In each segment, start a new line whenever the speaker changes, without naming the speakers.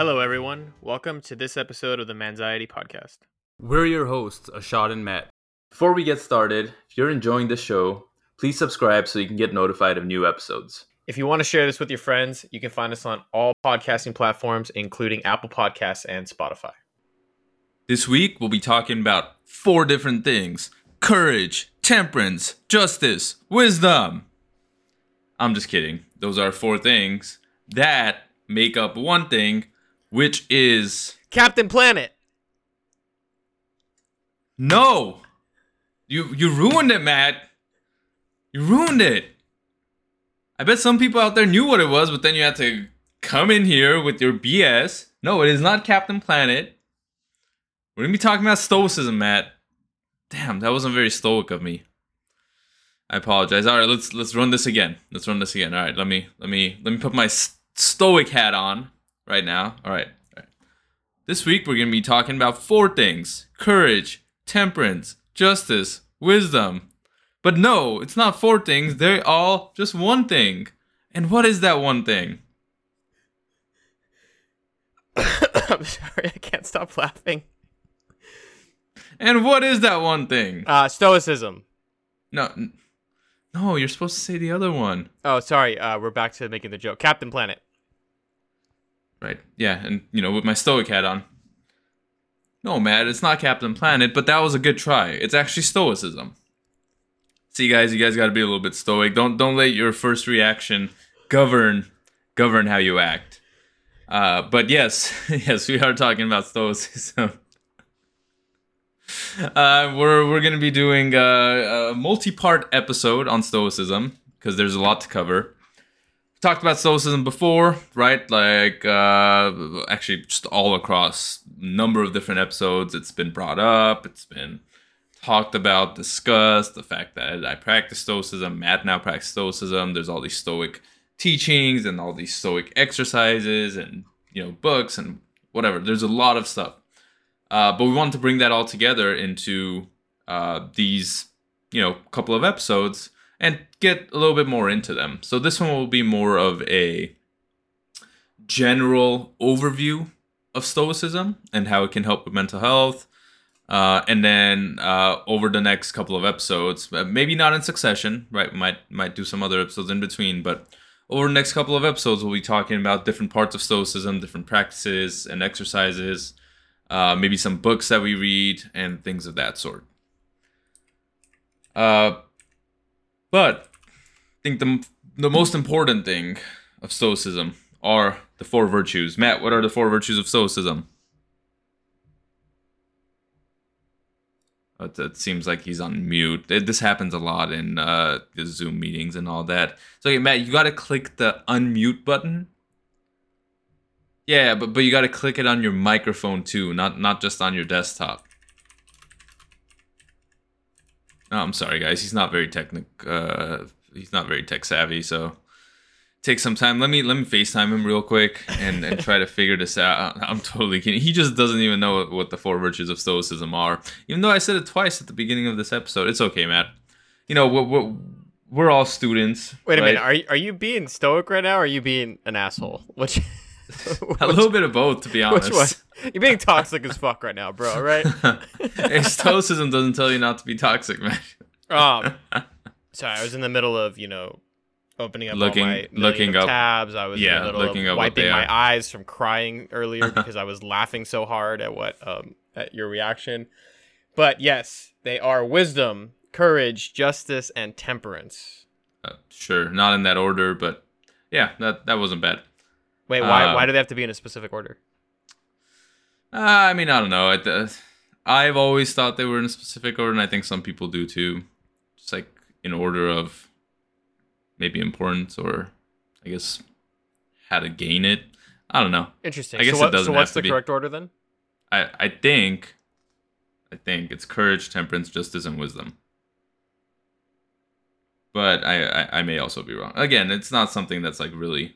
Hello, everyone. Welcome to this episode of the Manxiety Podcast.
We're your hosts, Ashad and Matt. Before we get started, if you're enjoying this show, please subscribe so you can get notified of new episodes.
If you want to share this with your friends, you can find us on all podcasting platforms, including Apple Podcasts and Spotify.
This week, we'll be talking about four different things courage, temperance, justice, wisdom. I'm just kidding. Those are four things that make up one thing, which is
Captain Planet.
no. You you ruined it, Matt. You ruined it. I bet some people out there knew what it was, but then you had to come in here with your BS. No, it is not Captain Planet. We're gonna be talking about stoicism, Matt. Damn, that wasn't very stoic of me. I apologize. All right, let's let's run this again. Let's run this again. All right, let me let me let me put my stoic hat on right now. All right. All right. This week we're gonna be talking about four things: courage, temperance, justice, wisdom. But no, it's not four things. They're all just one thing. And what is that one thing?
I'm sorry, I can't stop laughing.
And what is that one thing?
Uh, Stoicism.
No, no, you're supposed to say the other one.
Oh, sorry. Uh, we're back to making the joke. Captain Planet.
Right. Yeah, and you know, with my stoic hat on. No, Matt, it's not Captain Planet, but that was a good try. It's actually stoicism. See, guys, you guys got to be a little bit stoic. Don't don't let your first reaction govern govern how you act. Uh, but yes, yes, we are talking about stoicism. Uh, we're we're gonna be doing a, a multi-part episode on stoicism because there's a lot to cover talked about stoicism before, right? Like uh actually just all across number of different episodes it's been brought up, it's been talked about, discussed, the fact that I practice stoicism, Matt now practices stoicism, there's all these stoic teachings and all these stoic exercises and you know books and whatever. There's a lot of stuff. Uh, but we wanted to bring that all together into uh, these, you know, couple of episodes and get a little bit more into them. So this one will be more of a general overview of Stoicism and how it can help with mental health. Uh, and then uh, over the next couple of episodes, uh, maybe not in succession, right? Might might do some other episodes in between, but over the next couple of episodes, we'll be talking about different parts of Stoicism, different practices and exercises, uh, maybe some books that we read, and things of that sort. Uh, but I think the the most important thing of Stoicism are the four virtues. Matt, what are the four virtues of Stoicism? It, it seems like he's on mute. It, this happens a lot in uh, the Zoom meetings and all that. So, okay, Matt, you got to click the unmute button. Yeah, but but you got to click it on your microphone too, not not just on your desktop. Oh, I'm sorry, guys. He's not very technic. Uh, he's not very tech savvy, so take some time. Let me let me Facetime him real quick and, and try to figure this out. I'm totally kidding. He just doesn't even know what, what the four virtues of Stoicism are. Even though I said it twice at the beginning of this episode, it's okay, Matt. You know, we're we're, we're all students.
Wait a
right?
minute. Are you, are you being stoic right now or are you being an asshole? Which.
a little bit of both, to be honest.
Which one? You're being toxic as fuck right now, bro, right?
Stoicism doesn't tell you not to be toxic, man.
Um, sorry, I was in the middle of you know opening up
Looking- looking up-
tabs. I was in
yeah,
the middle
looking
of
up
wiping my
are.
eyes from crying earlier because I was laughing so hard at what um at your reaction. But yes, they are wisdom, courage, justice, and temperance.
Uh, sure, not in that order, but yeah, that that wasn't bad.
Wait, why
Uh,
why do they have to be in a specific order?
Uh, I mean, I don't know. I, uh, I've always thought they were in a specific order, and I think some people do too. Just like in order of maybe importance or I guess how to gain it. I don't know.
Interesting.
I guess
so
it doesn't
so what's the
be.
correct order then?
I I think I think it's courage, temperance, justice, and wisdom. But I, I I may also be wrong. Again, it's not something that's like really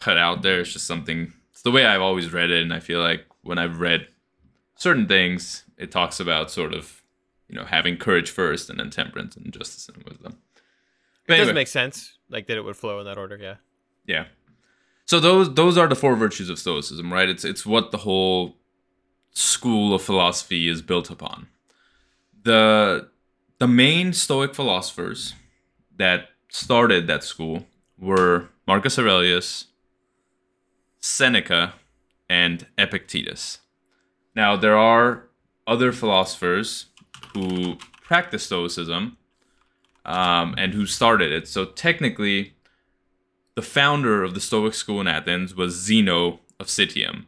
put out there. It's just something. It's the way I've always read it, and I feel like when I've read certain things, it talks about sort of you know having courage first, and then temperance and justice and wisdom.
It
But
does
anyway,
make sense. Like that it would flow in that order, yeah.
yeah. So those those are the four virtues of Stoicism, right? It's it's what the whole school of philosophy is built upon. The the main Stoic philosophers that started that school were Marcus Aurelius, Seneca, and Epictetus. Now there are other philosophers who practice Stoicism um, and who started it. So technically, the founder of the Stoic school in Athens was Zeno of Citium.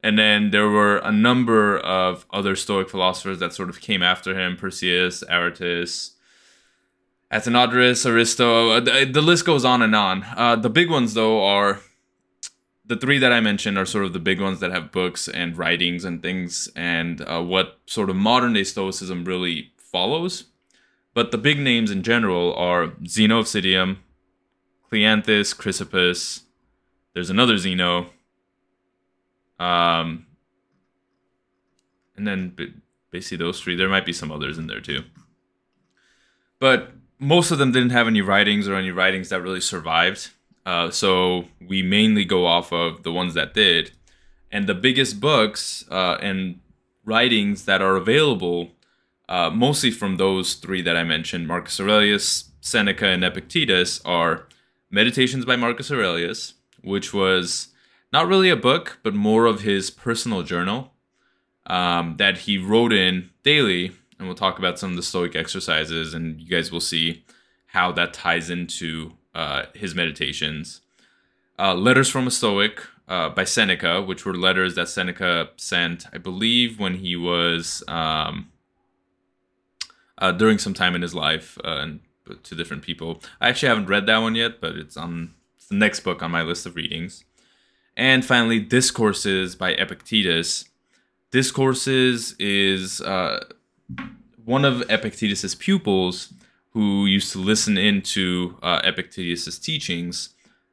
And then there were a number of other Stoic philosophers that sort of came after him Persaeus, Aratus, Athenodorus, Aristo. Uh, the, the list goes on and on. Uh, the big ones, though, are the three that I mentioned are sort of the big ones that have books and writings and things, and uh, what sort of modern day Stoicism really follows. But the big names in general are Zeno of Citium, Cleanthes, Chrysippus. There's another Zeno. Um, and then basically those three. There might be some others in there too. But most of them didn't have any writings or any writings that really survived. Uh, so we mainly go off of the ones that did. And the biggest books uh, and writings that are available, uh, mostly from those three that I mentioned Marcus Aurelius, Seneca, and Epictetus, are Meditations by Marcus Aurelius, which was not really a book, but more of his personal journal um, that he wrote in daily. And we'll talk about some of the Stoic exercises, and you guys will see how that ties into uh, his meditations. Uh, Letters from a Stoic uh, by Seneca, which were letters that Seneca sent, I believe, when he was um, uh, during some time in his life uh, and to different people. I actually haven't read that one yet, but it's on it's the next book on my list of readings. And finally, Discourses by Epictetus. Discourses is one of Epictetus's pupils who used to listen into uh, Epictetus's teachings,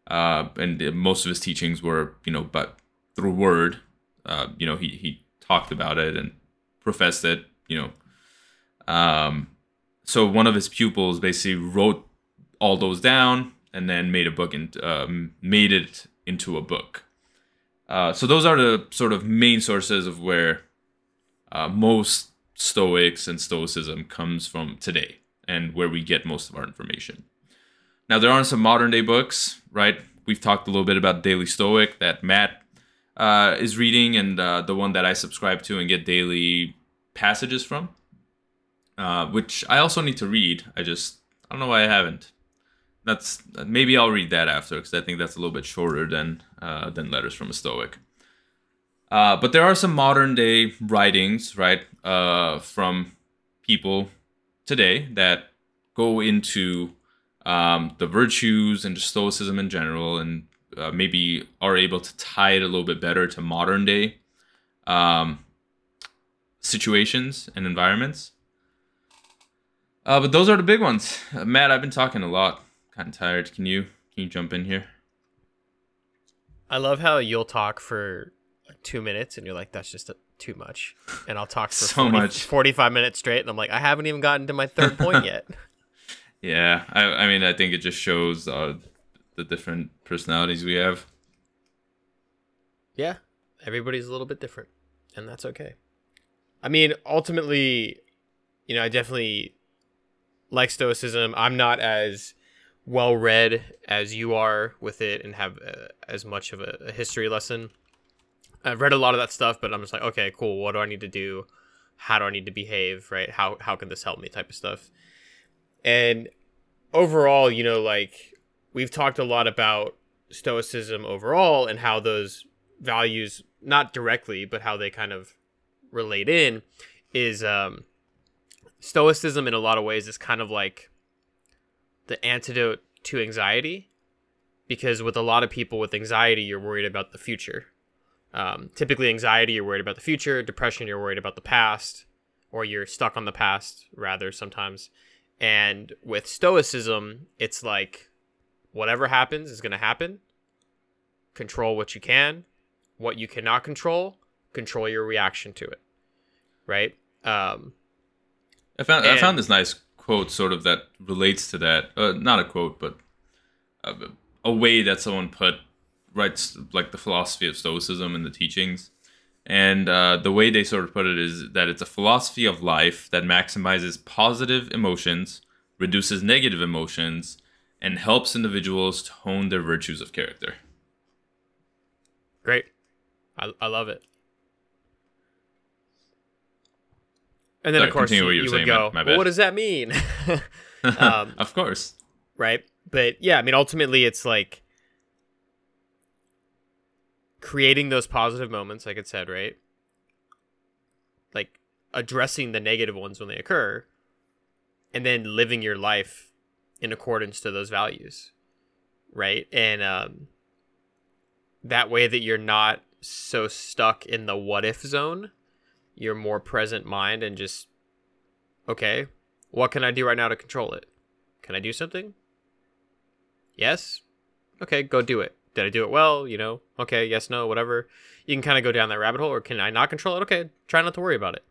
uh, and most of his teachings were, you know, but through word. Uh, you know, he he talked about it and professed it. You know, um, so one of his pupils basically wrote all those down and then made a book and um, made it into a book. Uh, so those are the sort of main sources of where uh, most Stoics and Stoicism comes from today, and where we get most of our information. Now there are some modern day books, right? We've talked a little bit about Daily Stoic that Matt uh, is reading, and uh, the one that I subscribe to and get daily passages from uh, which I also need to read. I just I don't know why I haven't. That's maybe I'll read that after because I think that's a little bit shorter than uh, than Letters from a Stoic. Uh, but there are some modern day writings, right, uh, from people today that go into um, the virtues and Stoicism in general, and uh, maybe are able to tie it a little bit better to modern day um, situations and environments. Uh, but those are the big ones. Uh, Matt, I've been talking a lot. Kind of tired. Can you can you jump in here?
I love how you'll talk for two minutes and you're like, that's just a, too much. And I'll talk for
so 40, much.
45 minutes straight. And I'm like, I haven't even gotten to my third point yet.
yeah. I, I mean, I think it just shows uh, the different personalities we have.
Yeah. Everybody's a little bit different. And that's okay. I mean, ultimately, you know, I definitely like Stoicism. I'm not as well read as you are with it and have uh, as much of a, a, history lesson. I've read a lot of that stuff, but I'm just like, okay, cool. What do I need to do? How do I need to behave? Right? How how can this help me? Type of stuff. And overall, you know, like we've talked a lot about Stoicism overall and how those values, not directly, but how they kind of relate in, is um, stoicism in a lot of ways is kind of like the antidote to anxiety because with a lot of people with anxiety you're worried about the future um, typically anxiety you're worried about the future. Depression you're worried about the past or you're stuck on the past rather sometimes. And with stoicism it's like whatever happens is going to happen. Control what you can. What you cannot control control your reaction to it right? Um,
I found and, I found this nice quote, sort of that relates to that. Uh, not a quote, but a, a way that someone put writes like the philosophy of stoicism and the teachings and uh, the way they sort of put it is that it's a philosophy of life that maximizes positive emotions reduces negative emotions and helps individuals to hone their virtues of character
Great. I, I love it. And then
Sorry,
of course you,
you
would go,
my- my
well, what does that mean? Um,
of course
right? But yeah, I mean, ultimately, it's like creating those positive moments, like it said, right? Like addressing the negative ones when they occur, and then living your life in accordance to those values, right? And um, that way that you're not so stuck in the what if zone, you're more present mind and just, okay, what can I do right now to control it? Can I do something? Yes? Okay, go do it. Did I do it well? You know, okay, yes, no, whatever. You can kind of go down that rabbit hole, or can I not control it? Okay, try not to worry about it.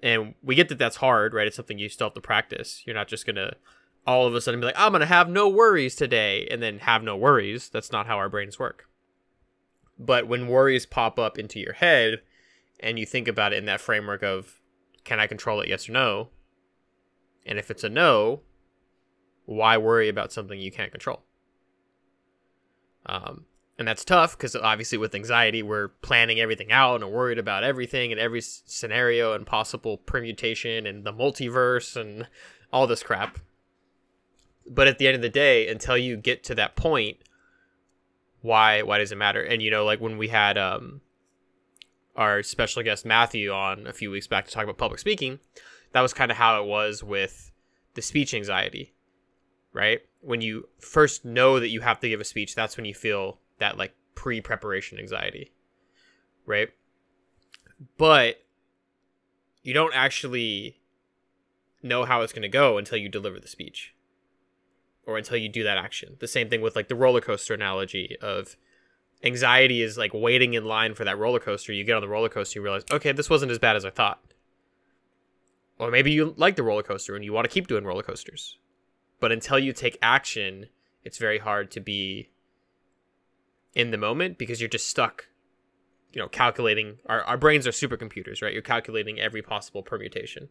And we get that that's hard, right? It's something you still have to practice. You're not just to all of a sudden be like, I'm to have no worries today, and then have no worries. That's not how our brains work. But when worries pop up into your head, and you think about it in that framework of, can I control it, yes or no? And if it's a no, why worry about something you can't control? Um, and that's tough because obviously with anxiety, we're planning everything out and worried about everything and every scenario and possible permutation and the multiverse and all this crap. But at the end of the day, until you get to that point, why why does it matter? And you know, like when we had um, our special guest Matthew on a few weeks back to talk about public speaking, that was kind of how it was with the speech anxiety right? When you first know that you have to give a speech, that's when you feel that like pre preparation anxiety, right? But you don't actually know how it's going to go until you deliver the speech or until you do that action. The same thing with like the roller coaster analogy of anxiety is like waiting in line for that roller coaster. You get on the roller coaster, you realize, okay, this wasn't as bad as I thought. Or maybe you like the roller coaster and you want to keep doing roller coasters but until you take action it's very hard to be in the moment because you're just stuck you know calculating. Our, our brains are supercomputers right? You're calculating every possible permutation.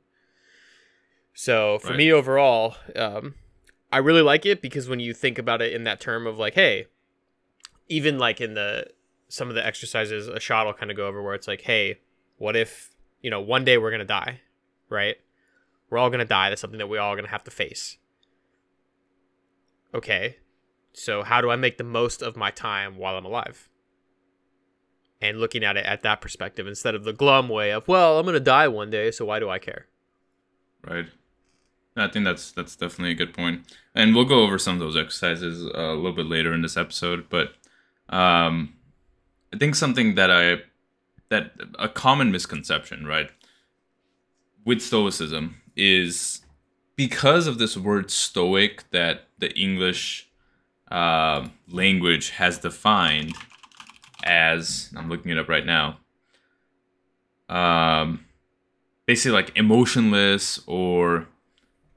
So for
Right.
me overall um, i really like it because when you think about it in that term of like hey even like in the some of the exercises Ashad will kind of go over where it's like hey what if you know one day we're gonna die right? We're all gonna die. That's something that we all gonna have to face okay, so how do I make the most of my time while I'm alive? And looking at it at that perspective instead of the glum way of, well, I'm going to die one day, so why do I care?
Right. I think that's that's definitely a good point, and we'll go over some of those exercises uh, a little bit later in this episode. But um, I think something that I that a common misconception, right, with Stoicism is because of this word Stoic that the English uh, language has defined as I'm looking it up right now. Um, basically like emotionless or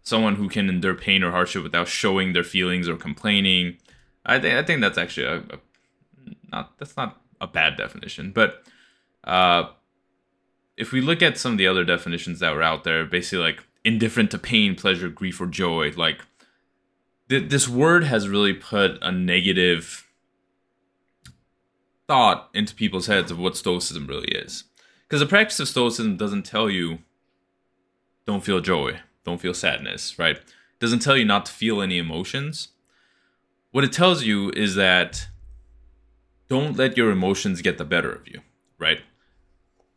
someone who can endure pain or hardship without showing their feelings or complaining. I think I think that's actually a, a not that's not a bad definition, but uh, if we look at some of the other definitions that were out there, basically like indifferent to pain, pleasure, grief, or joy, like th- this word has really put a negative thought into people's heads of what stoicism really is. Because the practice of stoicism doesn't tell you don't feel joy, don't feel sadness, right? It doesn't tell you not to feel any emotions. What it tells you is that don't let your emotions get the better of you, right?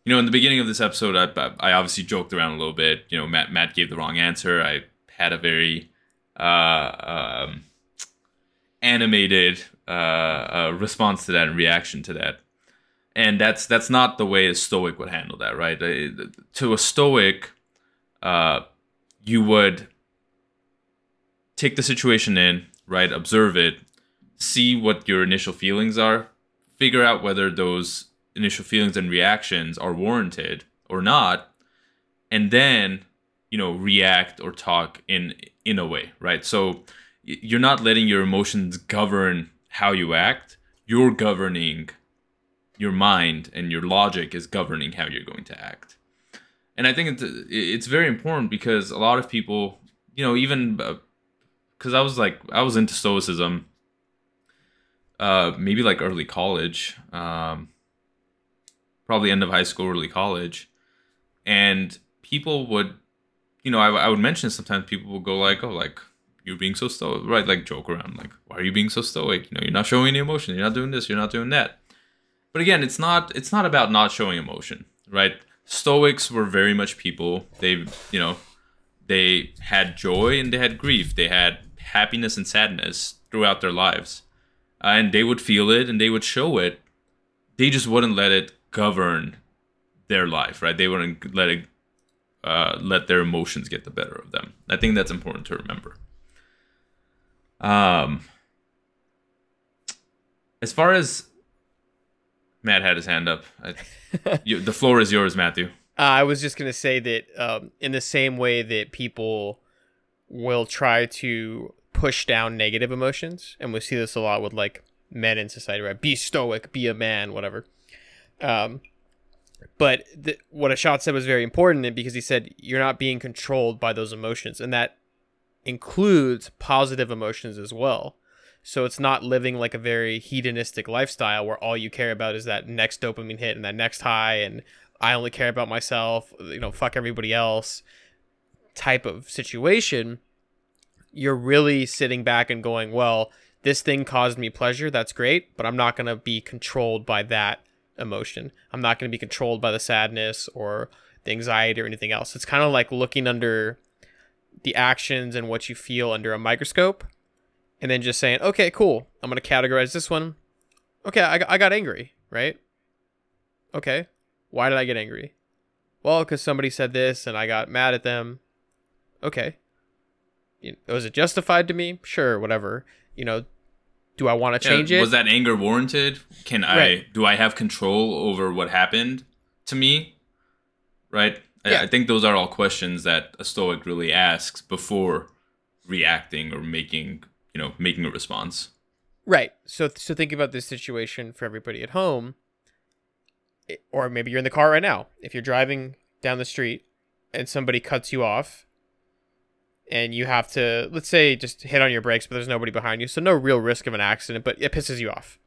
You know, in the beginning of this episode, I, I obviously joked around a little bit. You know, Matt Matt gave the wrong answer. I had a very uh, um, animated uh, uh, response to that and reaction to that and that's that's not the way a stoic would handle that right Uh, to a stoic uh, you would take the situation in right observe it see what your initial feelings are figure out whether those initial feelings and reactions are warranted or not and then you know react or talk in in a way right so you're not letting your emotions govern how you act, you're governing your mind and your logic is governing how you're going to act. And I think it's it's very important because a lot of people, you know, even because I was like I was into stoicism, uh, maybe like early college, um, probably end of high school, early college, and people would, you know, I, I would mention sometimes people would go like, oh, like you're being so stoic, right? Like joke around, like why are you being so stoic? You know, you're not showing any emotion. You're not doing this. You're not doing that. But again, it's not it's not about not showing emotion, right? Stoics were very much people. They, you know, they had joy and they had grief. They had happiness and sadness throughout their lives. Uh, and they would feel it and they would show it. They just wouldn't let it govern their life, right? They wouldn't let it uh, let their emotions get the better of them. I think that's important to remember. Um, as far as Matt had his hand up. I, you, the floor is yours, Matthew.
Uh, I was just gonna say that um, in the same way that people will try to push down negative emotions, and we see this a lot with like men in society, right? Be stoic, be a man, whatever. Um, but what Ashad said was very important and because he said you're not being controlled by those emotions, and that includes positive emotions as well. So it's not living like a very hedonistic lifestyle where all you care about is that next dopamine hit and that next high and I only care about myself, you know, fuck everybody else type of situation. You're really sitting back and going, well, this thing caused me pleasure. That's great, but I'm not going to be controlled by that emotion. I'm not going to be controlled by the sadness or the anxiety or anything else. It's kind of like looking under the actions and what you feel under a microscope and then just saying, okay, cool, I'm going to categorize this one. Okay, I, I got angry, right? Okay, why did I get angry? Well, because somebody said this and I got mad at them. Okay. Was it justified to me? Sure, whatever. You know, do I want to change yeah, it?
Was that anger warranted? Can right. I do I have control over what happened to me? Right? Yeah. I, I think those are all questions that a stoic really asks before reacting or making you know making a response
right so so think about this situation for everybody at home or maybe you're in the car right now if you're driving down the street and somebody cuts you off and you have to let's say just hit on your brakes but there's nobody behind you so no real risk of an accident but it pisses you off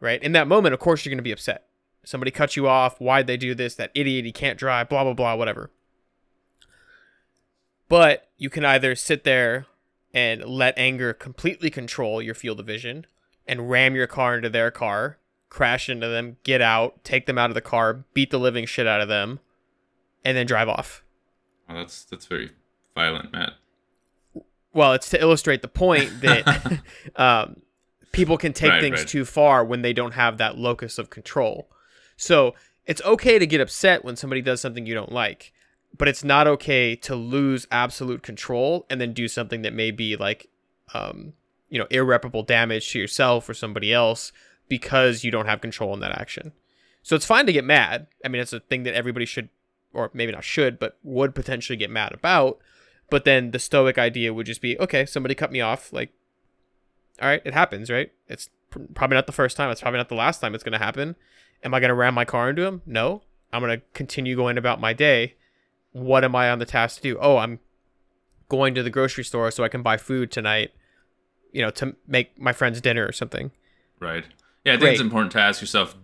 right? In that moment of course you're going to be upset. Somebody cut you off why'd they do this that idiot he can't drive blah blah blah whatever. But you can either sit there and let anger completely control your field of vision and ram your car into their car, crash into them, get out, take them out of the car, beat the living shit out of them, and then drive off.
Well, that's that's very violent, Matt.
Well, it's to illustrate the point that um, people can take right, things right. too far when they don't have that locus of control. So it's okay to get upset when somebody does something you don't like but it's not okay to lose absolute control and then do something that may be like um, you know irreparable damage to yourself or somebody else because you don't have control in that action so it's fine to get mad i mean it's a thing that everybody should or maybe not should but would potentially get mad about but then the stoic idea would just be okay somebody cut me off like all right it happens right it's pr- probably not the first time it's probably not the last time it's going to happen am i going to ram my car into him no i'm going to continue going about my day what am I on the task to do? Oh, I'm going to the grocery store so I can buy food tonight, you know, to make my friends dinner or something.
Right. Yeah, I think Great. it's important to ask yourself,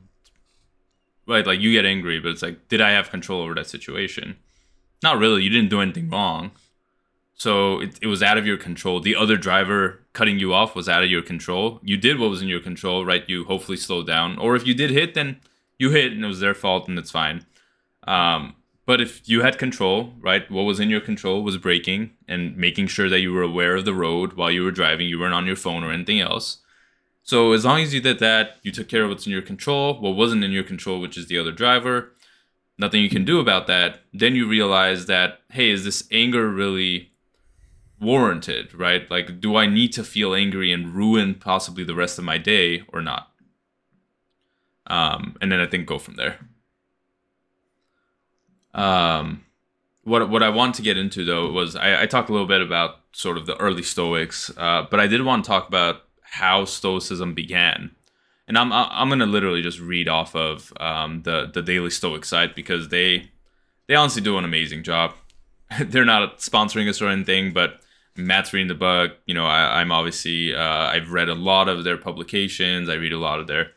right? Like you get angry, but it's like, did I have control over that situation? Not really. You didn't do anything wrong. So it, it was out of your control. The other driver cutting you off was out of your control. You did what was in your control, right? You hopefully slowed down. Or if you did hit, then you hit and it was their fault and it's fine. Um, but if you had control, right, what was in your control was braking and making sure that you were aware of the road while you were driving. You weren't on your phone or anything else. So as long as you did that, you took care of what's in your control, what wasn't in your control, which is the other driver, nothing you can do about that. Then you realize that, hey, is this anger really warranted, right? Like, do I need to feel angry and ruin possibly the rest of my day or not? Um, and then I think go from there. Um, what what I want to get into though was I, I talked a little bit about sort of the early Stoics, uh, but I did want to talk about how Stoicism began. And I'm I'm gonna literally just read off of um, the the Daily Stoic site because they they honestly do an amazing job. They're not sponsoring us or anything, but Matt's reading the book. You know, I, am obviously uh, I've read a lot of their publications. I read a lot of their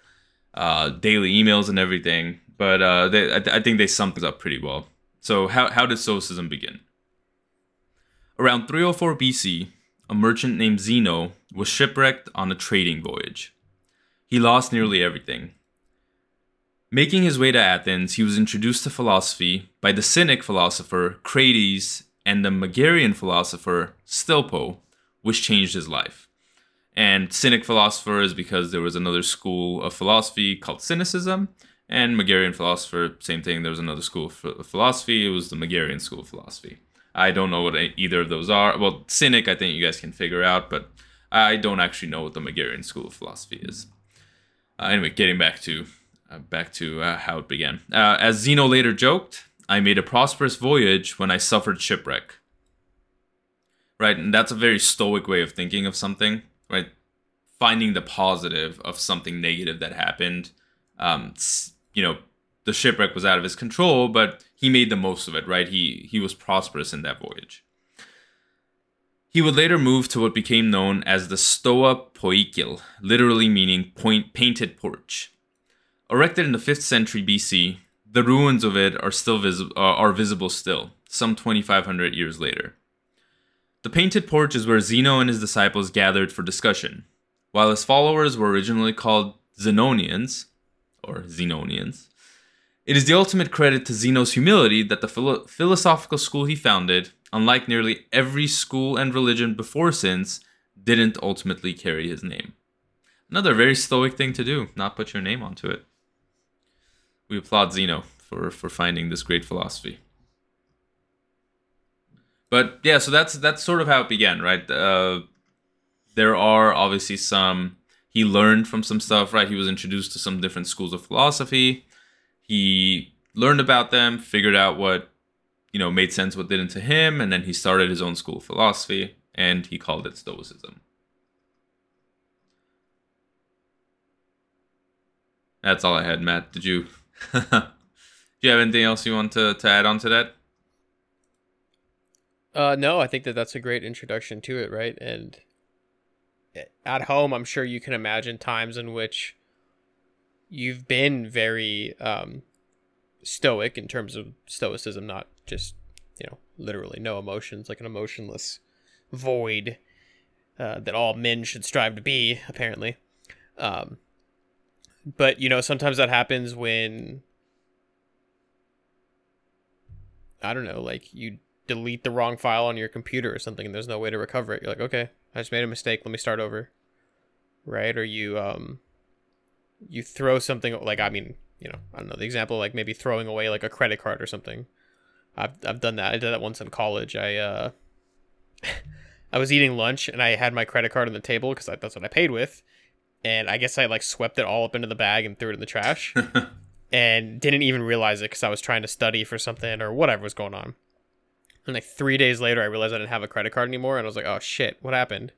uh, daily emails and everything. But uh, they, I, I, think they sum things up pretty well. So how how did Stoicism begin? Around 304 BC, a merchant named Zeno was shipwrecked on a trading voyage. He lost nearly everything. Making his way to Athens, he was introduced to philosophy by the Cynic philosopher Crates and the Megarian philosopher Stilpo, which changed his life. And Cynic philosopher is because there was another school of philosophy called Cynicism, and Megarian philosopher, same thing. There was another school of philosophy. It was the Megarian school of philosophy. I don't know what either of those are. Well, Cynic, I think you guys can figure out, but I don't actually know what the Megarian school of philosophy is. Uh, anyway, getting back to uh, back to uh, how it began. Uh, as Zeno later joked, I made a prosperous voyage when I suffered shipwreck. Right, and that's a very stoic way of thinking of something. Right, finding the positive of something negative that happened. Um, you know, the shipwreck was out of his control, but he made the most of it. Right, he he was prosperous in that voyage. He would later move to what became known as the Stoa Poikile, literally meaning point, painted porch. Erected in the 5th century BC, the ruins of it are still visible uh, are visible still, some 2500 years later. The painted porch is where Zeno and his disciples gathered for discussion. While his followers were originally called Zenonians, or Zenonians, it is the ultimate credit to Zeno's humility that the philo- philosophical school he founded, unlike nearly every school and religion before since, didn't ultimately carry his name. Another very stoic thing to do, not put your name onto it. We applaud Zeno for, for finding this great philosophy. But yeah, so that's that's sort of how it began, right? Uh, there are obviously some he learned from some stuff, right? He was introduced to some different schools of philosophy he learned about them, figured out what you know made sense, what didn't to him, and then he started his own school of philosophy, and he called it Stoicism. That's all I had, Matt. Did you? Do you have anything else you want to, to add on to that?
Uh, no, I think that that's a great introduction to it, right? And eh, at home, I'm sure you can imagine times in which you've been very um, stoic in terms of stoicism, not just you know literally no emotions, like an emotionless void uh, that all men should strive to be, apparently. Um, but you know, sometimes that happens when I don't know, like you delete the wrong file on your computer or something, and there's no way to recover it. You're like, okay, I just made a mistake. Let me start over, right? Or you um you throw something like I mean, you know, I don't know the example like maybe throwing away like a credit card or something. I've I've done that. I did that once in college. I uh, I was eating lunch and I had my credit card on the table because that's what I paid with, and I guess I like swept it all up into the bag and threw it in the trash, and didn't even realize it because I was trying to study for something or whatever was going on. And like three days later, I realized I didn't have a credit card anymore, and I was like, "Oh shit, what happened?"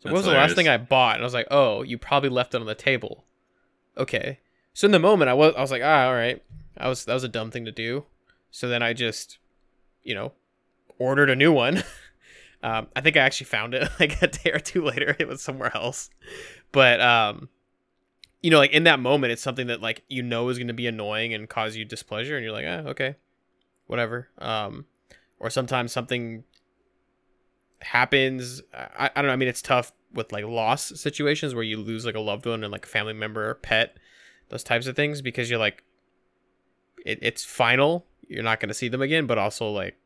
So what was hilarious. the last thing I bought? And I was like, "Oh, you probably left it on the table." okay. So in the moment, I was I was like, ah, all right. I was that was a dumb thing to do. So then I just, you know, ordered a new one. um, I think I actually found it like a day or two later. It was somewhere else, but um, you know, like in that moment, it's something that like you know is going to be annoying and cause you displeasure, and you're like, ah, okay, whatever. Um, or sometimes something happens. I, I don't know. I mean, it's tough with like loss situations where you lose like a loved one and like a family member or pet, those types of things, because you're like, it, it's final. You're not going to see them again, but also like,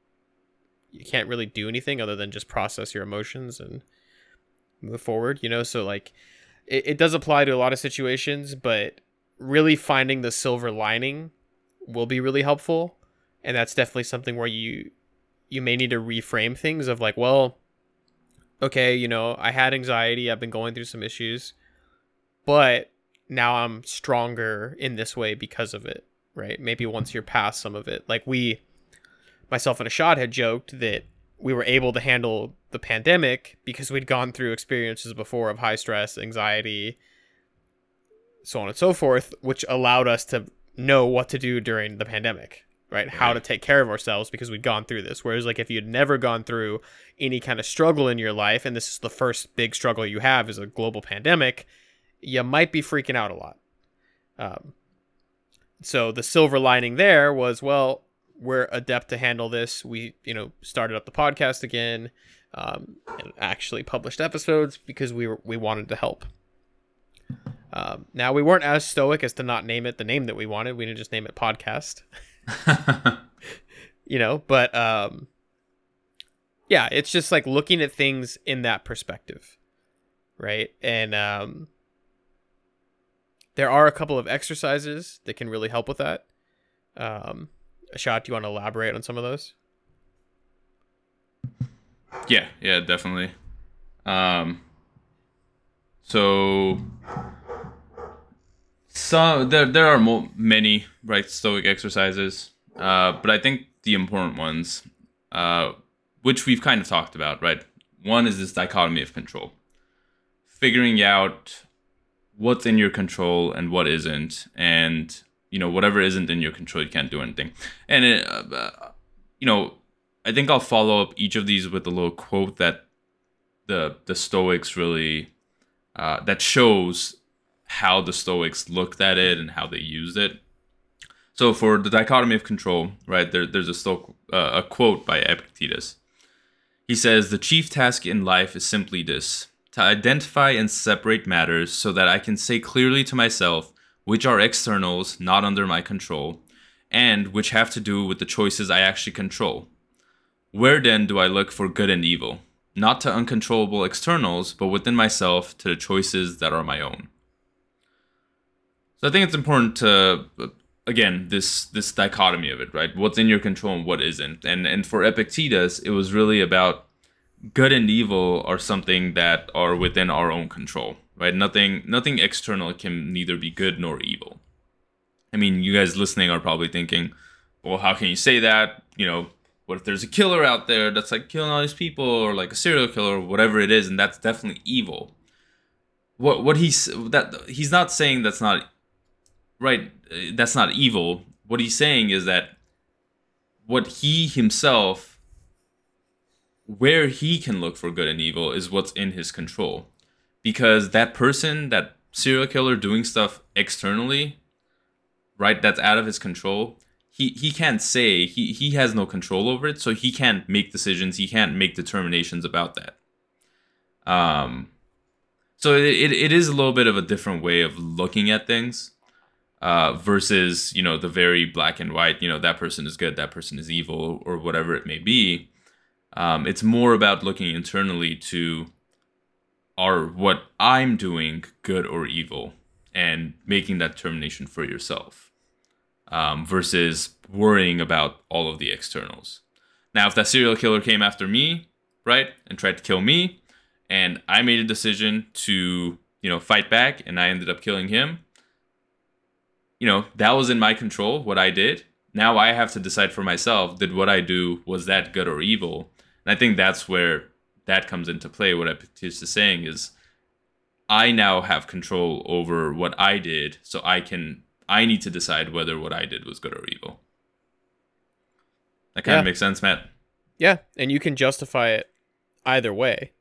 you can't really do anything other than just process your emotions and move forward, you know? So like, it, it does apply to a lot of situations, but really finding the silver lining will be really helpful. And that's definitely something where you, you may need to reframe things of like, well, okay, you know, I had anxiety, I've been going through some issues, but now I'm stronger in this way because of it, right? Maybe once you're past some of it. Like we myself and Ashad had joked that we were able to handle the pandemic because we'd gone through experiences before of high stress, anxiety, so on and so forth, which allowed us to know what to do during the pandemic, right? How to take care of ourselves because we'd gone through this. Whereas, like, if you'd never gone through any kind of struggle in your life, and this is the first big struggle you have is a global pandemic, you might be freaking out a lot. Um, so the silver lining there was, well, we're adept to handle this. We, you know, started up the podcast again, um, and actually published episodes because we were we wanted to help. Um, now we weren't as stoic as to not name it the name that we wanted. We didn't just name it podcast, you know. But um, yeah, it's just like looking at things in that perspective, right? And um, there are a couple of exercises that can really help with that. Um, shot. Do you want to elaborate on some of those?
Yeah, yeah, definitely. Um, so some there there are mo- many right stoic exercises, uh, but I think the important ones, uh, which we've kind of talked about, right? One is this dichotomy of control, figuring out what's in your control and what isn't, and you know whatever isn't in your control, you can't do anything. And it, uh, you know, I think I'll follow up each of these with a little quote that the the Stoics really uh, that shows how the Stoics looked at it and how they used it. So for the dichotomy of control, right there, there's a Stoic, uh, a quote by Epictetus. He says, "The chief task in life is simply this: to identify and separate matters so that I can say clearly to myself which are externals not under my control, and which have to do with the choices I actually control." Where then do I look for good and evil? Not to uncontrollable externals, but within myself to the choices that are my own. So I think it's important to again this this dichotomy of it, right? What's in your control and what isn't. And and for Epictetus, it was really about good and evil are something that are within our own control, right? Nothing nothing external can neither be good nor evil. I mean, you guys listening are probably thinking, well, how can you say that? You know, what if there's a killer out there that's like killing all these people or like a serial killer or whatever it is and that's definitely evil? What what he's that he's not saying that's not right eh, that's not evil. What he's saying is that what he himself where he can look for good and evil is what's in his control. Because that person that serial killer doing stuff externally right that's out of his control he he can't say he he has no control over it so he can't make decisions he can't make determinations about that. Um so it, it, it is a little bit of a different way of looking at things uh versus you know the very black and white you know that person is good that person is evil or whatever it may be. Um it's more about looking internally to are what i'm doing good or evil and making that determination for yourself um, versus worrying about all of the externals. Now, if that serial killer came after me, right, and tried to kill me, and I made a decision to, you know, fight back and I ended up killing him, you know, that was in my control, what I did. Now I have to decide for myself did what I do, was that good or evil? And I think that's where that comes into play. What Epictetus is saying is, I now have control over what I did, so I can I need to decide whether what I did was good or evil. That kind
Yeah.
of makes sense, Matt.
Yeah, and you can justify it either way.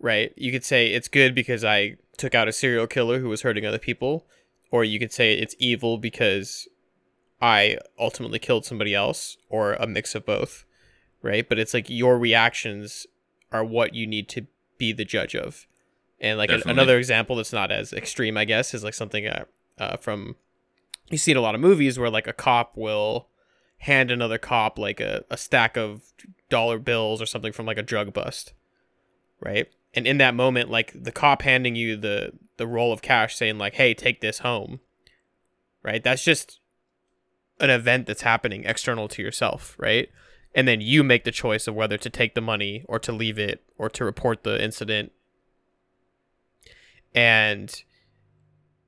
Right? You could say it's good because I took out a serial killer who was hurting other people, or you could say it's evil because I ultimately killed somebody else, or a mix of both. Right? But it's like your reactions are what you need to be the judge of. And like
Definitely.
another example that's not as extreme, I guess, is like something uh, uh, from you see in a lot of movies where like a cop will hand another cop like a, a stack of dollar bills or something from like a drug bust right? And in that moment like the cop handing you the the roll of cash saying like hey take this home right? That's just an event that's happening external to yourself right? And then you make the choice of whether to take the money or to leave it or to report the incident. And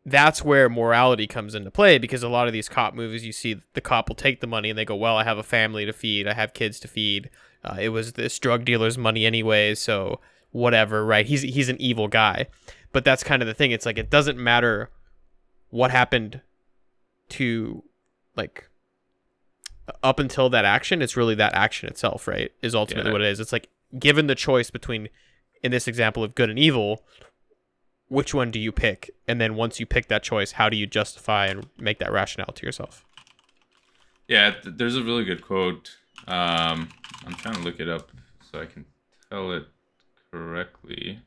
that's where morality comes into play because a lot of these cop movies you see the cop will take the money and they go well i have a family to feed i have kids to feed uh, it was this drug dealer's money anyway, so whatever, right? He's he's an evil guy. But that's kind of the thing. It's like it doesn't matter what happened to like up until that action, it's really that action itself, right? Is ultimately
Yeah.
what it is. It's like given the choice between in this example of good and evil, which one do you pick? And then once you pick that choice, how do you justify and make that rationale to yourself?
Yeah, th- there's a really good quote. Um, I'm trying to look it up so I can tell it correctly,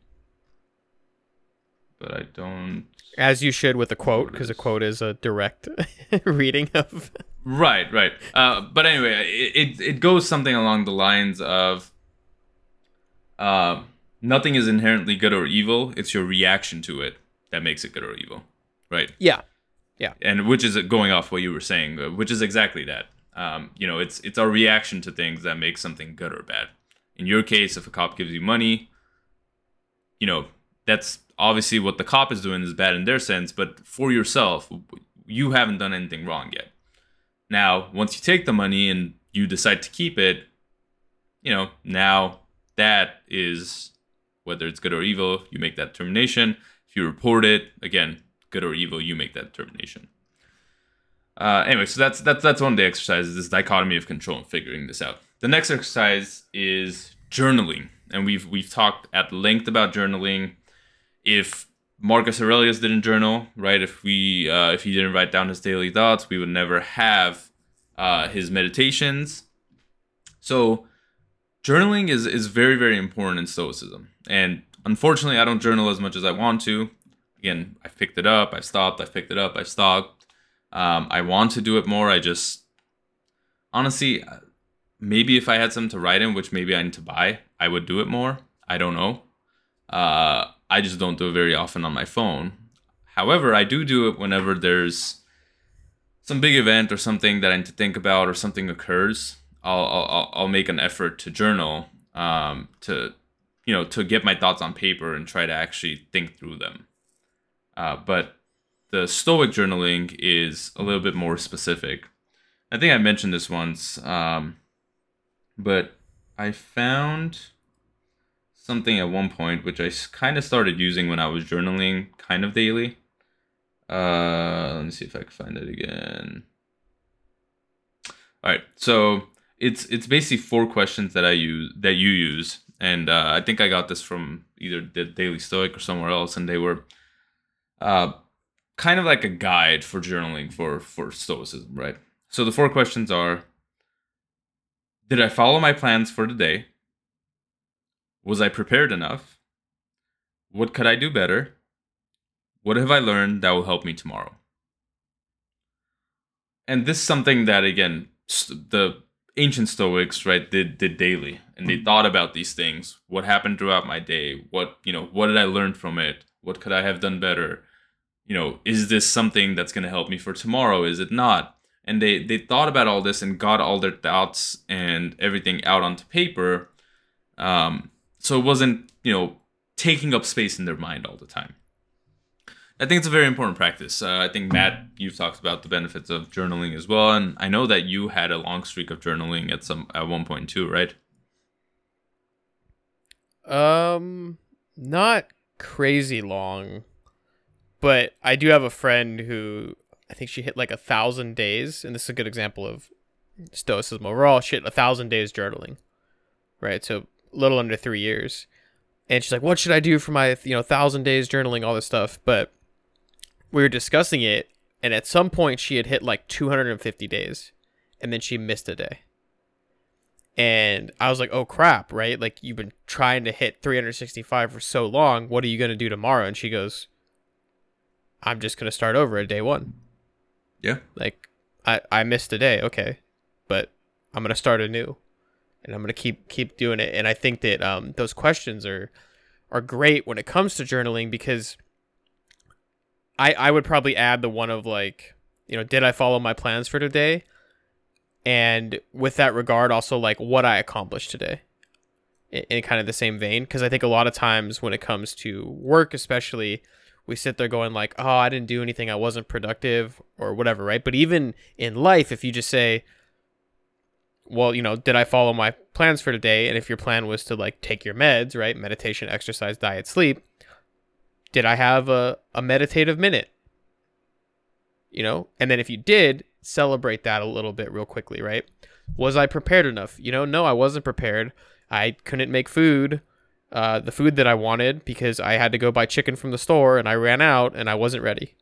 but I don't.
As you should with a quote, because a quote is a direct reading of.
Right, right. Uh, but anyway, it, it it goes something along the lines of, uh, nothing is inherently good or evil. It's your reaction to it that makes it good or evil, right?
Yeah. Yeah.
And which is going off what you were saying, uh, which is exactly that. Um, you know, it's it's our reaction to things that makes something good or bad. In your case, if a cop gives you money, you know that's obviously what the cop is doing is bad in their sense, but for yourself, you haven't done anything wrong yet. Now, once you take the money and you decide to keep it, you know now that is whether it's good or evil, you make that determination. If you report it, again, good or evil, you make that determination. Uh, anyway, so that's that's that's one of the exercises. This dichotomy of control and figuring this out. The next exercise is journaling, and we've we've talked at length about journaling. If Marcus Aurelius didn't journal, right? If we uh, if he didn't write down his daily thoughts, we would never have uh, his meditations. So journaling is is very very important in stoicism and unfortunately i don't journal as much as i want to. Again i've picked it up i've stopped i've picked it up i've stopped. Um, i want to do it more i just honestly uh, maybe if i had something to write in which maybe i need to buy i would do it more. I don't know. Uh, i just don't do it very often on my phone. However i do do it whenever there's some big event or something that i need to think about or something occurs I'll I'll, I'll make an effort to journal um, to you know to get my thoughts on paper and try to actually think through them. Uh, but the Stoic journaling is a little bit more specific. I think I mentioned this once, um, but I found something at one point which I kind of started using when I was journaling kind of daily. Uh, let me see if I can find it again. All right, so it's it's basically four questions that I use that you use, and uh, I think I got this from either the Daily Stoic or somewhere else, and they were uh, kind of like a guide for journaling for for Stoicism, right? So the four questions are: Did I follow my plans for the day? Was I prepared enough? What could I do better? What have I learned that will help me tomorrow? And this is something that again the ancient stoics right did did daily and they thought about these things. What happened throughout my day? What you know what did i learn from it? What could i have done better? You know is this something that's going to help me for tomorrow? Is it not? And they they thought about all this and got all their thoughts and everything out onto paper. Um so it wasn't you know taking up space in their mind all the time. I think it's a very important practice. Uh, I think Matt, you've talked about the benefits of journaling as well, and I know that you had a long streak of journaling at some at one point too, right?
Um, not crazy long, but I do have a friend who I think she hit like a thousand days, and this is a good example of stoicism overall. She hit a thousand days journaling, right? So a little under three years, and she's like, "What should I do for my you know thousand days journaling, all this stuff?" But we were discussing it, and at some point she had hit like 250 days, and then she missed a day. And I was like, oh crap, right? Like, you've been trying to hit 365 for so long. What are you going to do tomorrow? And she goes, I'm just going to start over at day one.
Yeah.
Like, I, I missed a day. Okay. But I'm going to start anew and I'm going to keep, keep doing it. And I think that, um, those questions are, are great when it comes to journaling because I, I would probably add the one of like, you know, did I follow my plans for today? And with that regard also like what i accomplished today in, in kind of the same vein because i think a lot of times when it comes to work especially we sit there going like oh i didn't do anything i wasn't productive or whatever right but even in life if you just say well, you know, did I follow my plans for today? And if your plan was to like take your meds, right? Meditation, exercise, diet, sleep, did I have a, a meditative minute? You know, and then if you did, celebrate that a little bit real quickly, right? Was I prepared enough? You know, no, I wasn't prepared. I couldn't make food, uh, the food that I wanted because I had to go buy chicken from the store and I ran out and I wasn't ready.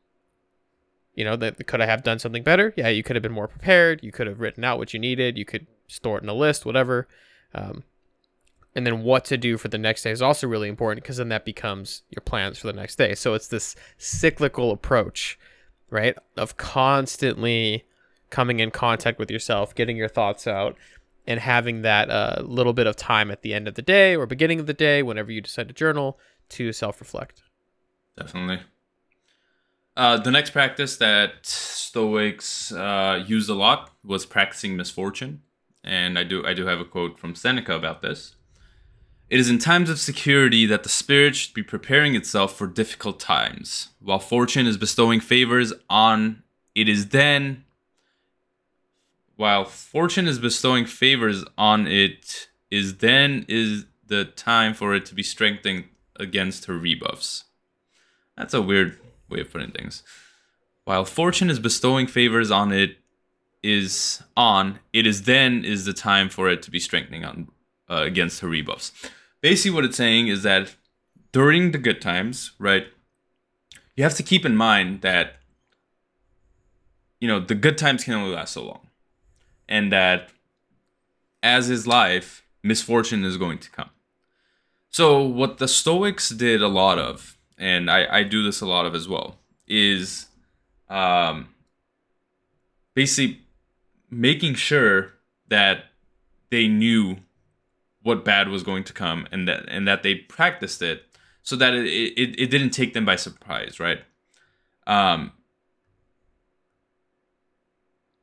You know, that could I have done something better? Yeah, you could have been more prepared. You could have written out what you needed. You could store it in a list, whatever. Um, and then what to do for the next day is also really important because then that becomes your plans for the next day. So it's this cyclical approach, right? Of constantly coming in contact with yourself, getting your thoughts out, and having that uh, little bit of time at the end of the day or beginning of the day, whenever you decide to journal, to self reflect.
Definitely. Uh, the next practice that Stoics uh, used a lot was practicing misfortune, and I do I do have a quote from Seneca about this. It is in times of security that the spirit should be preparing itself for difficult times, while fortune is bestowing favors on. It is then, while fortune is bestowing favors on it, is then is the time for it to be strengthened against her rebuffs. That's a weird way of putting things. While fortune is bestowing favors on it, is on it is then is the time for it to be strengthening on uh, against her rebuffs. Basically, what it's saying is that during the good times, right, you have to keep in mind that you know the good times can only last so long, and that as is life, misfortune is going to come. So, what the Stoics did a lot of and I, I do this a lot of as well, is um, basically making sure that they knew what bad was going to come and that and that they practiced it so that it, it, it didn't take them by surprise, right? Um,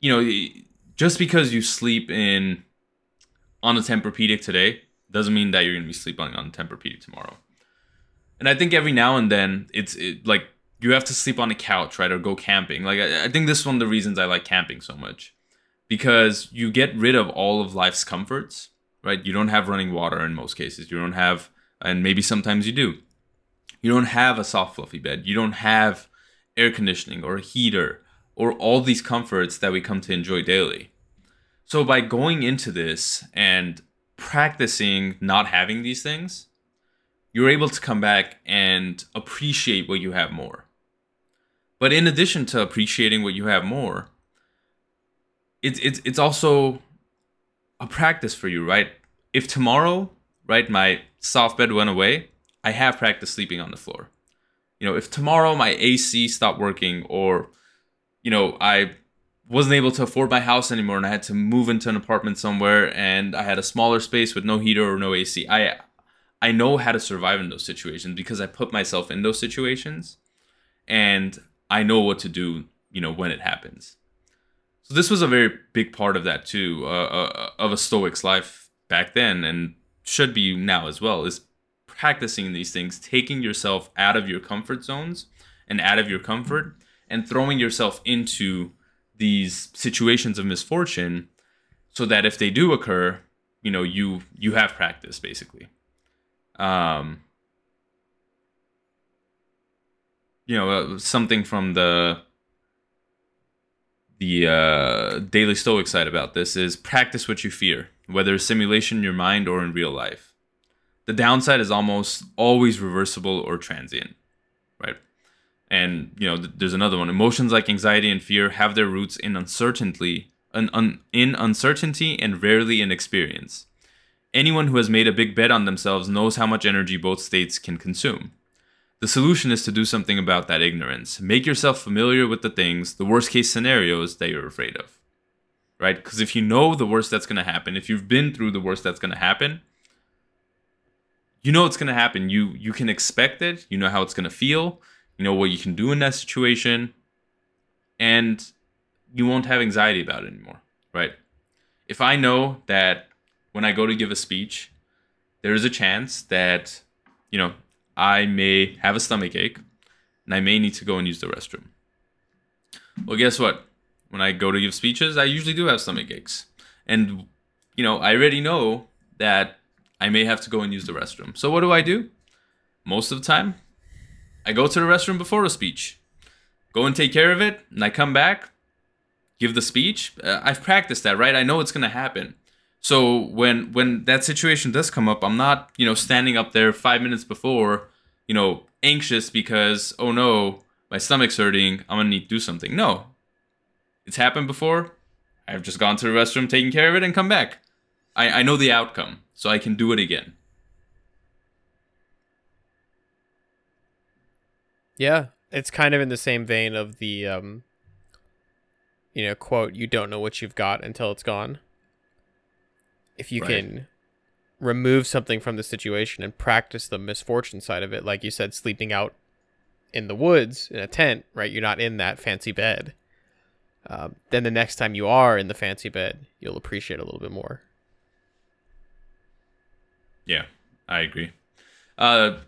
you know, just because you sleep in on a Tempur-Pedic today doesn't mean that you're going to be sleeping on a Tempur-Pedic tomorrow. And I think every now and then it's it, like you have to sleep on a couch, right, or go camping. Like I, I think this is one of the reasons I like camping so much because you get rid of all of life's comforts, right? You don't have running water in most cases. You don't have, and maybe sometimes you do. You don't have a soft, fluffy bed. You don't have air conditioning or a heater or all these comforts that we come to enjoy daily. So by going into this and practicing not having these things, you're able to come back and appreciate what you have more. But in addition to appreciating what you have more, it's it's it's also a practice for you, right? If tomorrow, right, my soft bed went away, I have practice sleeping on the floor. You know, if tomorrow my AC stopped working or you know, I wasn't able to afford my house anymore and I had to move into an apartment somewhere and I had a smaller space with no heater or no AC. I I know how to survive in those situations because I put myself in those situations and I know what to do, you know, when it happens. So this was a very big part of that too, uh, uh, of a Stoic's life back then and should be now as well is practicing these things, taking yourself out of your comfort zones and out of your comfort and throwing yourself into these situations of misfortune so that if they do occur, you know, you you have practice basically. Um, you know, uh, something from the the uh, Daily Stoic side about this is practice what you fear, whether it's simulation in your mind or in real life. The downside is almost always reversible or transient, right? And you know, th- there's another one. Emotions like anxiety and fear have their roots in uncertainty, un- un- in uncertainty, and rarely in experience. Anyone who has made a big bet on themselves knows how much energy both states can consume. The solution is to do something about that ignorance. Make yourself familiar with the things, the worst case scenarios that you're afraid of. Right? Because if you know the worst that's going to happen, if you've been through the worst that's going to happen, you know it's going to happen. You you can expect it. You know how it's going to feel. You know what you can do in that situation, and you won't have anxiety about it anymore. Right? If I know that when I go to give a speech, there is a chance that, you know, I may have a stomach ache and I may need to go and use the restroom. Well, guess what? When I go to give speeches, I usually do have stomach aches. And you know, I already know that I may have to go and use the restroom. So what do I do? Most of the time, I go to the restroom before a speech, go and take care of it, and I come back, give the speech. Uh, I've practiced that, right? I know it's gonna happen. So when when that situation does come up, I'm not you know standing up there five minutes before, you know, anxious because oh no, my stomach's hurting. I'm gonna need to do something. No, it's happened before. I've just gone to the restroom, taken care of it, and come back. I, I know the outcome, so I can do it again.
Yeah, it's kind of in the same vein of the um you know, quote, you don't know what you've got until it's gone. If you
Right.
can remove something from the situation and practice the misfortune side of it, like you said, sleeping out in the woods in a tent, right? You're not in that fancy bed. Um, then the next time you are in the fancy bed, you'll appreciate it a little bit more.
Yeah, I agree. Uh,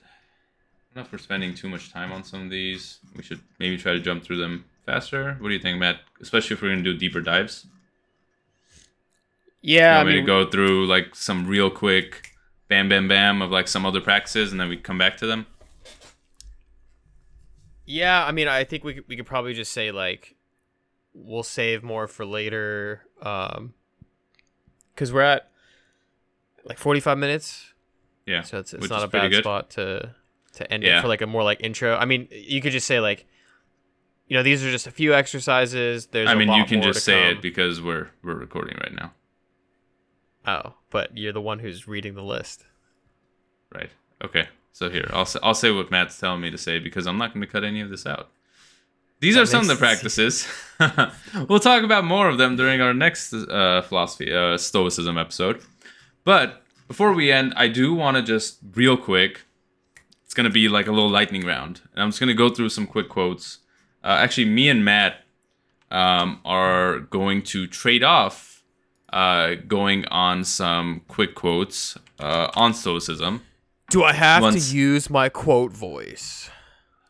I don't if we're spending too much time on some of these. We should maybe try to jump through them faster. What do you think, Matt? Especially if we're gonna do deeper dives. You
Yeah, I
want me
mean,
to go through like some real quick, bam, bam, bam of like some other practices, and then we come back to them.
Yeah, I mean, I think we could, we could probably just say like we'll save more for later, um, because we're at like forty five minutes,
Yeah,
so it's it's not a bad
good.
spot to to end
Yeah.
it for like a more like intro. I mean, you could just say like, you know, these are just a few exercises. There's
I mean, you can just say
come.
it because we're we're recording right now,
Oh, but you're the one who's reading the list.
right? Okay, so here I'll say, I'll say what Matt's telling me to say because I'm not going to cut any of this out. These
That
are some of the practices. we'll talk about more of them during our next uh, philosophy uh, stoicism episode. But before we end, I do want to just real quick. It's gonna be like a little lightning round, and I'm just gonna go through some quick quotes. Uh, actually, me and Matt um, are going to trade off, uh, going on some quick quotes uh, on stoicism.
Do I have
Once-
to use my quote voice?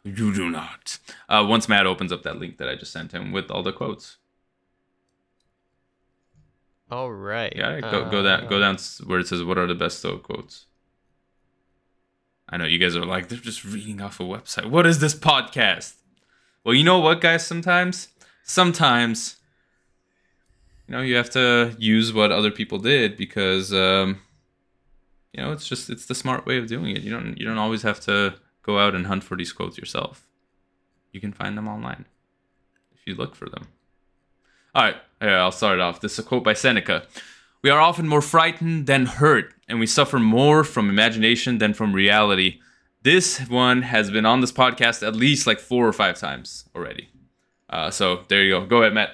You do not. Uh, once Matt opens up that link that I just sent him with all the quotes.
All right.
Yeah, go go down go
Uh,
down where it says what are the best Stoic quotes. I know you guys are like they're just reading off a website. What is this podcast? Well, you know what, guys. Sometimes, sometimes, you know, you have to use what other people did because, um, you know, it's just it's the smart way of doing it. You don't you don't always have to go out and hunt for these quotes yourself. You can find them online if you look for them. All right, yeah, I'll start it off. This is a quote by Seneca. We are often more frightened than hurt, and we suffer more from imagination than from reality. This one has been on this podcast at least like four or five times already. Uh, so there you go. Go ahead, Matt.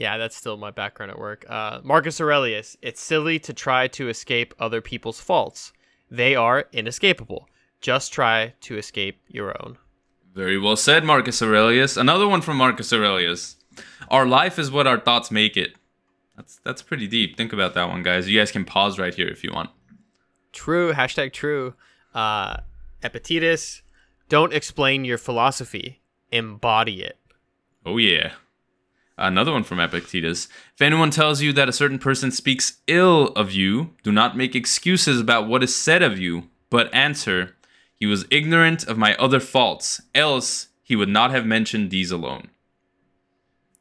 Yeah, that's still my background at work. Uh, Marcus Aurelius. It's silly to try to escape other people's faults. They are inescapable. Just try to escape your own.
Very well said, Marcus Aurelius. Another one from Marcus Aurelius. Our life is what our thoughts make it. That's that's pretty deep. Think about that one, guys. You guys can pause right here if you want.
True. Hashtag true. Uh, Epictetus. Don't explain your philosophy. Embody it.
Oh, yeah. Another one from Epictetus. If anyone tells you that a certain person speaks ill of you, do not make excuses about what is said of you, but answer, He was ignorant of my other faults, else he would not have mentioned these alone.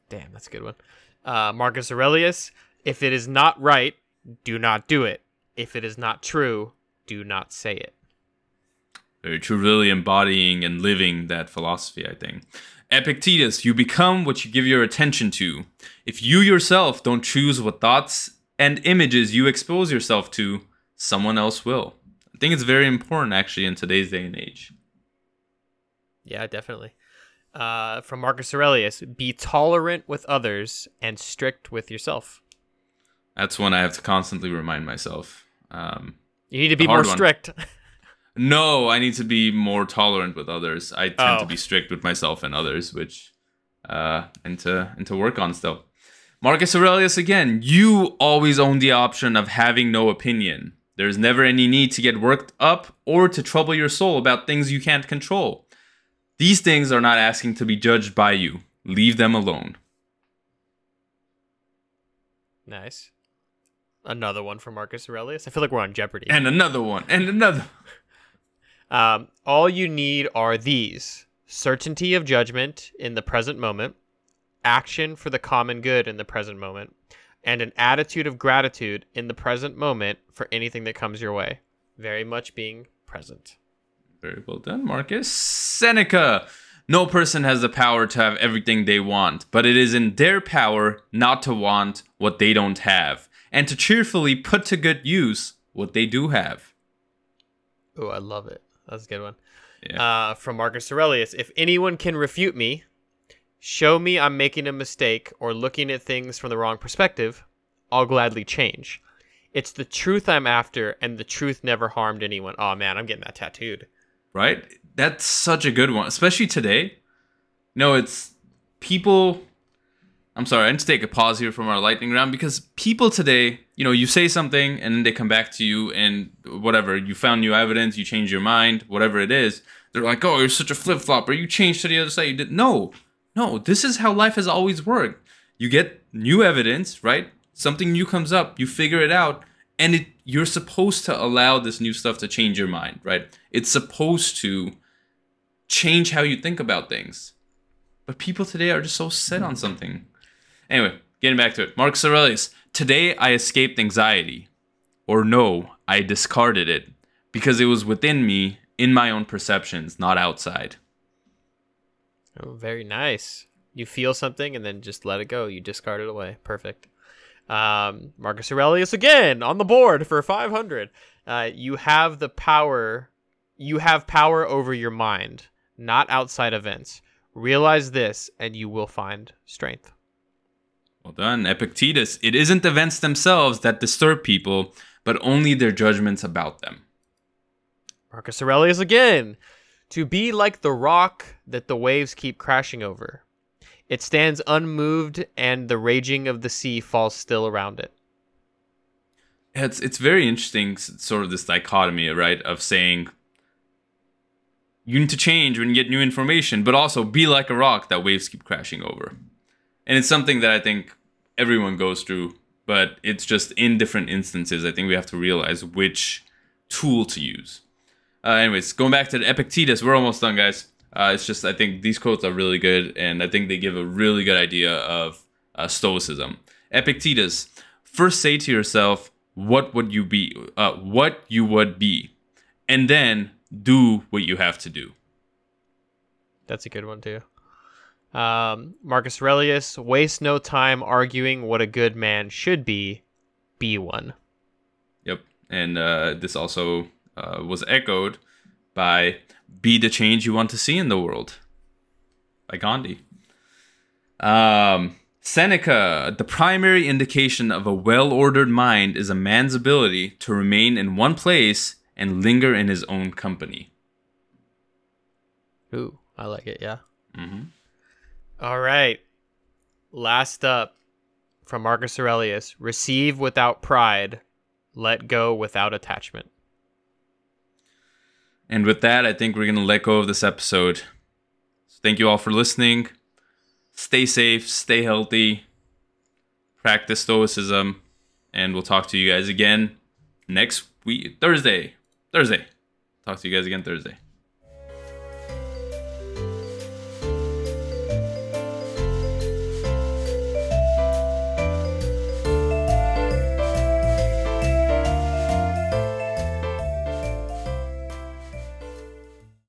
Damn, that's a good one. Uh, Marcus Aurelius. If it is not right, do not do it. If it is not true, do not say it.
Very true, really embodying and living that philosophy, I think. Epictetus, you become what you give your attention to. If you yourself don't choose what thoughts and images you expose yourself to, someone else will. I think it's very important, actually, in today's day and age.
Yeah, definitely. Uh, from Marcus Aurelius, be tolerant with others and strict with yourself.
That's one I have to constantly remind myself. Um,
You need to be more
one.
strict.
no, I need to be more tolerant with others. I tend
Oh.
to be strict with myself and others, which uh, and to and to work on still. Marcus Aurelius again. You always own the option of having no opinion. There's never any need to get worked up or to trouble your soul about things you can't control. These things are not asking to be judged by you. Leave them alone.
nice. Another one from Marcus Aurelius. I feel like we're on Jeopardy.
And another one. And another.
Um, all you need are these certainty of judgment in the present moment, action for the common good in the present moment, and an attitude of gratitude in the present moment for anything that comes your way. Very much being present.
Very well done, Marcus. Seneca. No person has the power to have everything they want, but it is in their power not to want what they don't have, and to cheerfully put to good use what they do have.
Oh, I love it. That's a good one.
Yeah.
Uh, from Marcus Aurelius. If anyone can refute me, show me I'm making a mistake or looking at things from the wrong perspective, I'll gladly change. It's the truth I'm after, and the truth never harmed anyone. Oh man, I'm getting that tattooed.
right? That's such a good one, especially today. No, it's people. I'm sorry, I need to take a pause here from our lightning round because people today, you know, you say something and then they come back to you and whatever, you found new evidence, you change your mind, whatever it is. They're like, oh, you're such a flip flopper. You changed to the other side. You did no, no. This is how life has always worked. You get new evidence, right? Something new comes up, you figure it out, and it you're supposed to allow this new stuff to change your mind, right? It's supposed to change how you think about things. But people today are just so set on something. Anyway, getting back to it. Marcus Aurelius, today I escaped anxiety. Or no, I discarded it because it was within me, in my own perceptions, not outside.
Oh, very nice. You feel something and then just let it go. You discard it away. Perfect. Um, Marcus Aurelius again on the board for 500. Uh, you have the power. You have power over your mind, not outside events. Realize this, and you will find strength.
Well done, Epictetus. It isn't events themselves that disturb people, but only their judgments about them.
Marcus Aurelius again. To be like the rock that the waves keep crashing over. It stands unmoved, and the raging of the sea falls still around it.
It's it's very interesting, sort of this dichotomy, right, of saying you need to change when you get new information, but also be like a rock that waves keep crashing over. And it's something that I think everyone goes through, but it's just in different instances. I think we have to realize which tool to use. Uh, anyways, going back to the Epictetus, we're almost done, guys. Uh, it's just I think these quotes are really good, and I think they give a really good idea of uh, Stoicism. Epictetus, first say to yourself, "What would you be? Uh, what you would be, and then do what you have to do."
That's a good one too. Um, Marcus Aurelius, waste no time arguing what a good man should be. Be one.
Yep, and uh, this also uh, was echoed by "Be the change you want to see in the world" by Gandhi. Um, Seneca, the primary indication of a well ordered mind is a man's ability to remain in one place and linger in his own company.
Ooh, I like it. Yeah.
hmm
All right. Last up from Marcus Aurelius: receive without pride, let go without attachment.
And with that, I think we're going to let go of this episode. So thank you all for listening. Stay safe, stay healthy, practice stoicism, and we'll talk to you guys again next week, Thursday. Thursday. Talk to you guys again Thursday.